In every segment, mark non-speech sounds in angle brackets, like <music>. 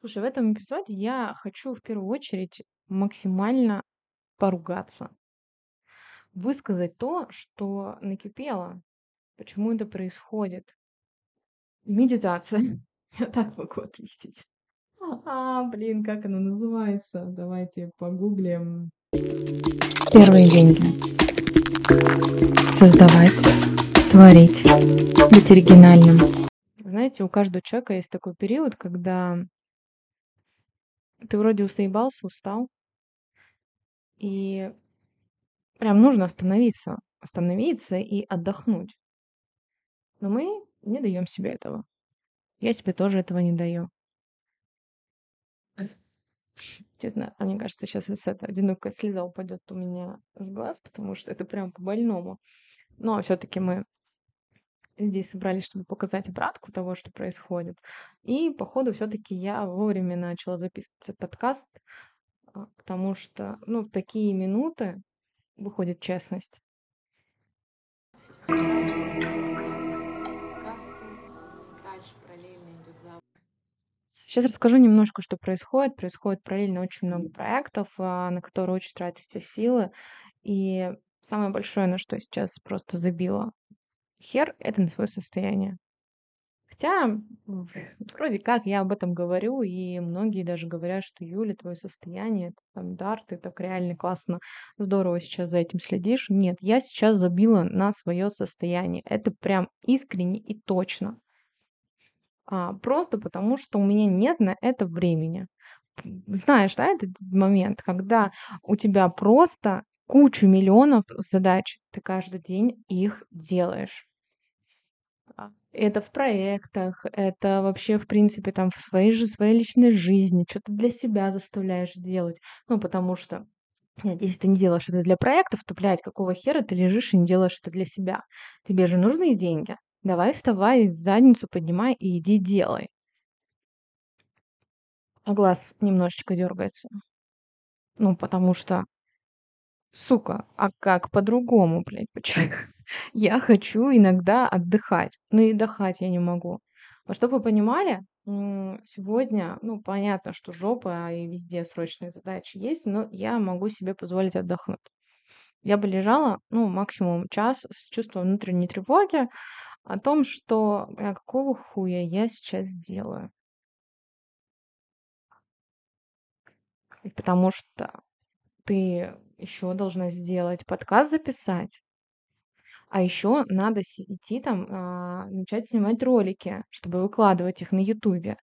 Слушай, в этом эпизоде я хочу в первую очередь максимально поругаться. Высказать то, что накипело, почему это происходит. Медитация. <laughs> Я так могу ответить. А, блин, как она называется? Давайте погуглим. Первые деньги. Создавать, творить, быть оригинальным. Знаете, у каждого человека есть такой период, когда ты вроде усоебался, устал, и прям нужно остановиться, остановиться и отдохнуть. Но мы не даем себе этого. Я себе тоже этого не даю. Честно, а мне кажется, сейчас с эта одинокая слеза упадет у меня с глаз, потому что это прям по-больному. Но все-таки мы здесь собрались, чтобы показать обратку того, что происходит. И, походу, все-таки я вовремя начала записывать подкаст, а, потому что, ну, в такие минуты выходит честность. Сейчас расскажу немножко, что происходит. Происходит параллельно очень много проектов, а, на которые очень тратятся силы. И самое большое, на что я сейчас просто забила хер, это на свое состояние. Хотя, вроде как я об этом говорю, и многие даже говорят, что Юля, твое состояние, это там дар, ты так реально классно, здорово сейчас за этим следишь. Нет, я сейчас забила на свое состояние. Это прям искренне и точно. А, просто потому, что у меня нет на это времени. Знаешь, да, этот момент, когда у тебя просто кучу миллионов задач, ты каждый день их делаешь. Это в проектах, это вообще, в принципе, там в своей же своей личной жизни, что ты для себя заставляешь делать. Ну, потому что нет, если ты не делаешь это для проектов, то, блядь, какого хера ты лежишь и не делаешь это для себя? Тебе же нужны деньги. Давай вставай, задницу поднимай и иди делай. А глаз немножечко дергается. Ну, потому что, сука, а как по-другому, блядь, почему? Я хочу иногда отдыхать, но и отдыхать я не могу. Вот чтобы вы понимали, сегодня, ну, понятно, что жопа и везде срочные задачи есть, но я могу себе позволить отдохнуть. Я бы лежала, ну, максимум час с чувством внутренней тревоги, о том, что а какого хуя я сейчас делаю. Потому что ты еще должна сделать подкаст записать, а еще надо идти там, а, начать снимать ролики, чтобы выкладывать их на Ютубе.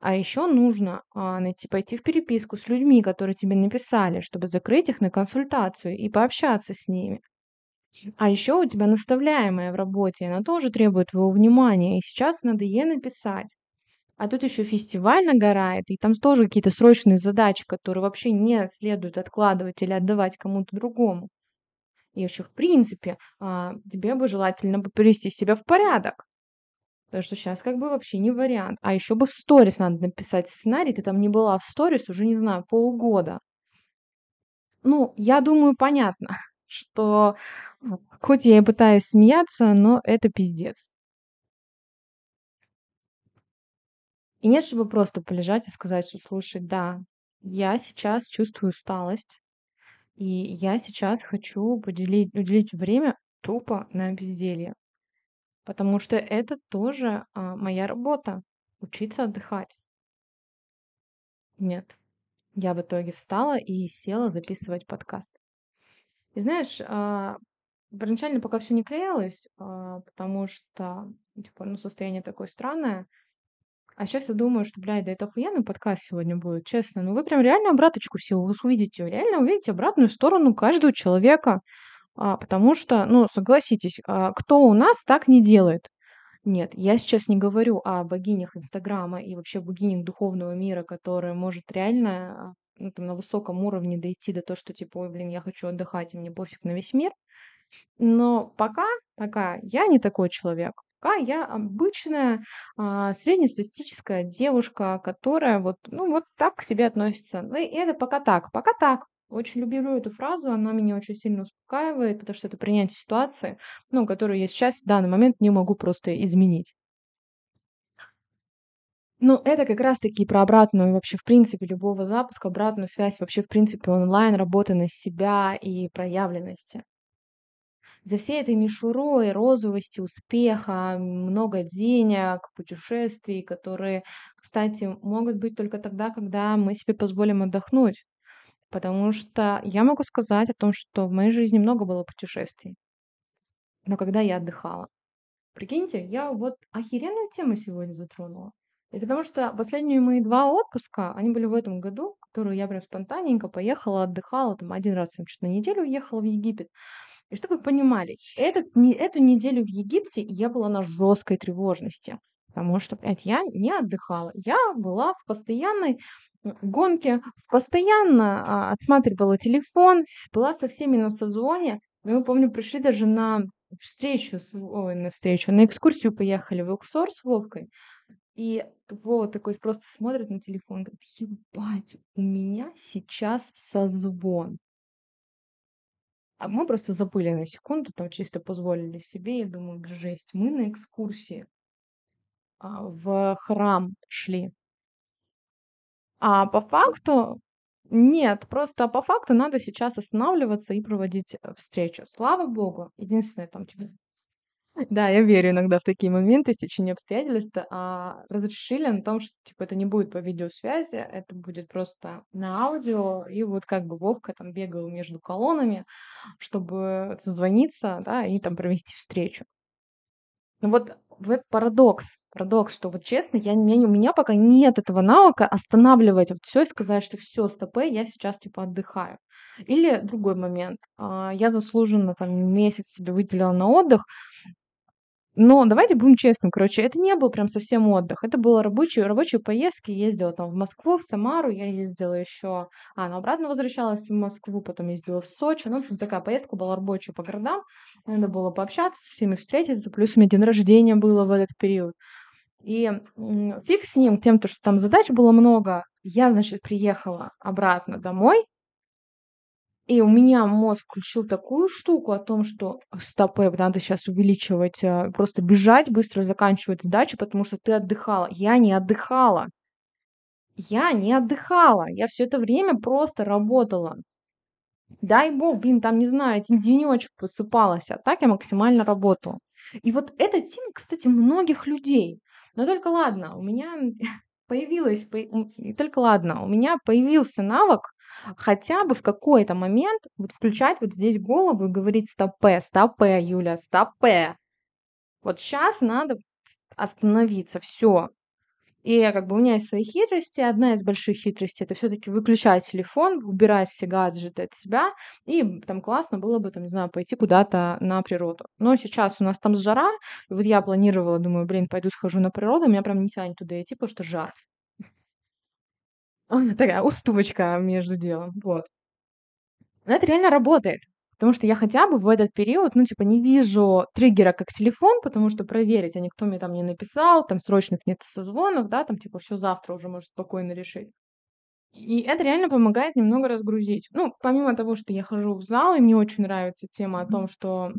А еще нужно а, найти, пойти в переписку с людьми, которые тебе написали, чтобы закрыть их на консультацию и пообщаться с ними. А еще у тебя наставляемая в работе, она тоже требует твоего внимания, и сейчас надо ей написать. А тут еще фестиваль нагорает, и там тоже какие-то срочные задачи, которые вообще не следует откладывать или отдавать кому-то другому. И вообще, в принципе, а, тебе бы желательно бы привести себя в порядок. Потому что сейчас как бы вообще не вариант. А еще бы в сторис надо написать сценарий. Ты там не была в сторис уже, не знаю, полгода. Ну, я думаю, понятно, <laughs> что Хоть я и пытаюсь смеяться, но это пиздец. И нет, чтобы просто полежать и сказать, что слушай, да, я сейчас чувствую усталость, и я сейчас хочу поделить, уделить время тупо на безделье. Потому что это тоже а, моя работа учиться отдыхать. Нет. Я в итоге встала и села записывать подкаст. И знаешь, а, Первоначально пока все не клеилось, а, потому что, типа, ну, состояние такое странное. А сейчас я думаю, что, блядь, да это охуенный подкаст сегодня будет, честно. Ну, вы прям реально обраточку всего увидите. Реально увидите обратную сторону каждого человека. А, потому что, ну, согласитесь, а, кто у нас так не делает? Нет, я сейчас не говорю о богинях Инстаграма и вообще богинях духовного мира, которые может реально ну, там, на высоком уровне дойти до того, что типа, ой, блин, я хочу отдыхать, и мне пофиг на весь мир. Но пока, пока я не такой человек. Пока я обычная а, среднестатистическая девушка, которая вот, ну, вот так к себе относится. Ну, и это пока так, пока так. Очень люблю эту фразу, она меня очень сильно успокаивает, потому что это принятие ситуации, ну, которую я сейчас в данный момент не могу просто изменить. Ну, это как раз таки про обратную вообще, в принципе, любого запуска, обратную связь вообще, в принципе, онлайн, работы на себя и проявленности. За всей этой мишурой розовости, успеха, много денег, путешествий, которые, кстати, могут быть только тогда, когда мы себе позволим отдохнуть. Потому что я могу сказать о том, что в моей жизни много было путешествий. Но когда я отдыхала. Прикиньте, я вот охеренную тему сегодня затронула. И потому что последние мои два отпуска, они были в этом году, которые я прям спонтанненько поехала, отдыхала. Там один раз я что-то на неделю уехала в Египет. И чтобы вы понимали, этот, не, эту неделю в Египте я была на жесткой тревожности. Потому что, блядь, я не отдыхала. Я была в постоянной гонке, постоянно а, отсматривала телефон, была со всеми на созвоне. Мы, помню, пришли даже на встречу, с, ой, на встречу, на экскурсию поехали в Уксор с Вовкой. И Вова такой просто смотрит на телефон, говорит, ебать, у меня сейчас созвон. А мы просто забыли на секунду, там чисто позволили себе, я думаю, жесть. Мы на экскурсии а, в храм шли. А по факту нет, просто по факту надо сейчас останавливаться и проводить э, встречу. Слава богу, единственное там типа да, я верю иногда в такие моменты, стечение обстоятельств, а, разрешили на том, что типа это не будет по видеосвязи, это будет просто на аудио, и вот как бы Вовка там бегал между колоннами, чтобы созвониться, да, и там провести встречу. Ну вот в этот парадокс, парадокс, что вот честно, я, у, меня, у меня пока нет этого навыка останавливать вот все и сказать, что все, стопэ, я сейчас типа отдыхаю. Или другой момент, а, я заслуженно там месяц себе выделила на отдых, но давайте будем честны, короче, это не был прям совсем отдых. Это было рабочие, рабочие поездки. Ездила там в Москву, в Самару, я ездила еще... А, ну обратно возвращалась в Москву, потом ездила в Сочи. Ну, в общем, такая поездка была рабочая по городам. Надо было пообщаться, со всеми встретиться. Плюс у меня день рождения было в этот период. И фиг с ним, тем, то, что там задач было много. Я, значит, приехала обратно домой, и у меня мозг включил такую штуку о том, что стоп, надо сейчас увеличивать, э, просто бежать, быстро заканчивать задачу, потому что ты отдыхала. Я не отдыхала. Я не отдыхала. Я все это время просто работала. Дай бог, блин, там, не знаю, один денечек посыпалась, а так я максимально работала. И вот эта тема, кстати, многих людей. Но только ладно, у меня <laughs> появилась, по... только ладно, у меня появился навык хотя бы в какой-то момент вот включать вот здесь голову и говорить стопе, стопе, Юля, стопе. Вот сейчас надо остановиться, все. И как бы у меня есть свои хитрости. Одна из больших хитростей это все-таки выключать телефон, убирать все гаджеты от себя. И там классно было бы, там, не знаю, пойти куда-то на природу. Но сейчас у нас там жара. И вот я планировала, думаю, блин, пойду схожу на природу. Меня прям не тянет туда идти, потому что жар. Такая уступочка между делом, вот. Но это реально работает. Потому что я хотя бы в этот период, ну, типа, не вижу триггера как телефон, потому что проверить, а никто мне там не написал, там срочных нет созвонов, да, там, типа, все завтра уже может спокойно решить. И это реально помогает немного разгрузить. Ну, помимо того, что я хожу в зал, и мне очень нравится тема о том, что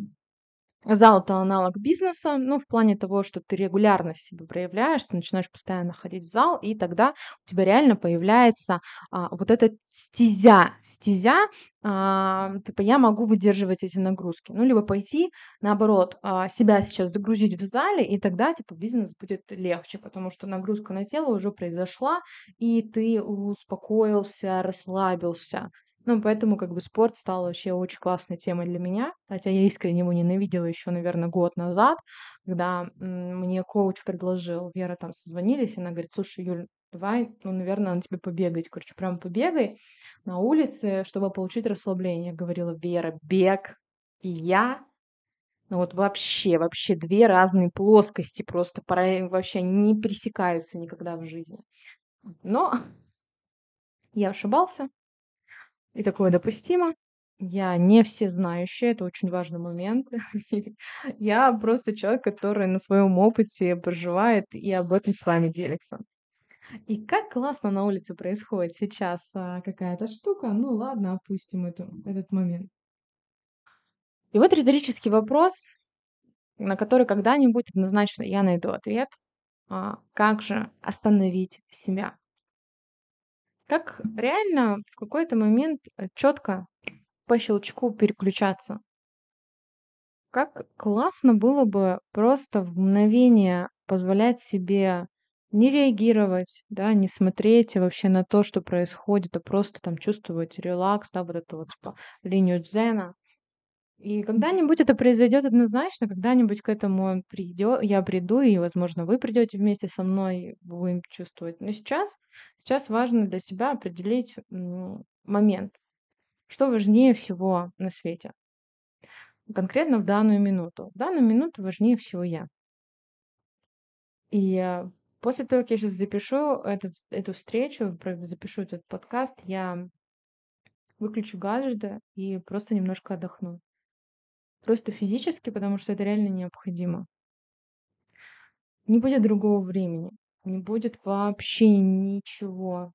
Зал аналог бизнеса, ну, в плане того, что ты регулярно себя проявляешь, ты начинаешь постоянно ходить в зал, и тогда у тебя реально появляется а, вот эта стезя, стезя, а, типа я могу выдерживать эти нагрузки. Ну, либо пойти, наоборот, а, себя сейчас загрузить в зале, и тогда, типа, бизнес будет легче, потому что нагрузка на тело уже произошла, и ты успокоился, расслабился. Ну, поэтому как бы спорт стал вообще очень классной темой для меня. Хотя я искренне его ненавидела еще, наверное, год назад, когда мне коуч предложил, Вера там созвонились, и она говорит, слушай, Юль, давай, ну, наверное, надо тебе побегать. Короче, прям побегай на улице, чтобы получить расслабление. Я говорила, Вера, бег и я, ну вот вообще, вообще две разные плоскости просто вообще не пересекаются никогда в жизни. Но я ошибался. И такое допустимо. Я не всезнающая, это очень важный момент. <laughs> Я просто человек, который на своем опыте проживает и об этом с вами делится. И как классно на улице происходит сейчас а, какая-то штука. Ну ладно, опустим эту, этот момент. И вот риторический вопрос, на который когда-нибудь однозначно я найду ответ. А как же остановить себя? Как реально в какой-то момент, э, чётко по щелчку переключаться? Как классно было бы просто в мгновение позволять себе не реагировать, да, не смотреть вообще на то, что происходит, а просто там чувствовать релакс, да, вот эту вот типа линию дзена. И когда-нибудь это произойдёт однозначно, когда-нибудь к этому придё я приду, и, возможно, вы придёте вместе со мной, будем чувствовать. Но сейчас сейчас важно для себя определить, момент. Что важнее всего на свете? Конкретно в данную минуту. В данную минуту важнее всего я. И после того, как я щас запишу этот эту встречу, запишу этот подкаст, я выключу гаджеты и просто немножко отдохну. Просто физически, потому что это реально необходимо. Не будет другого времени, не будет вообще ничего.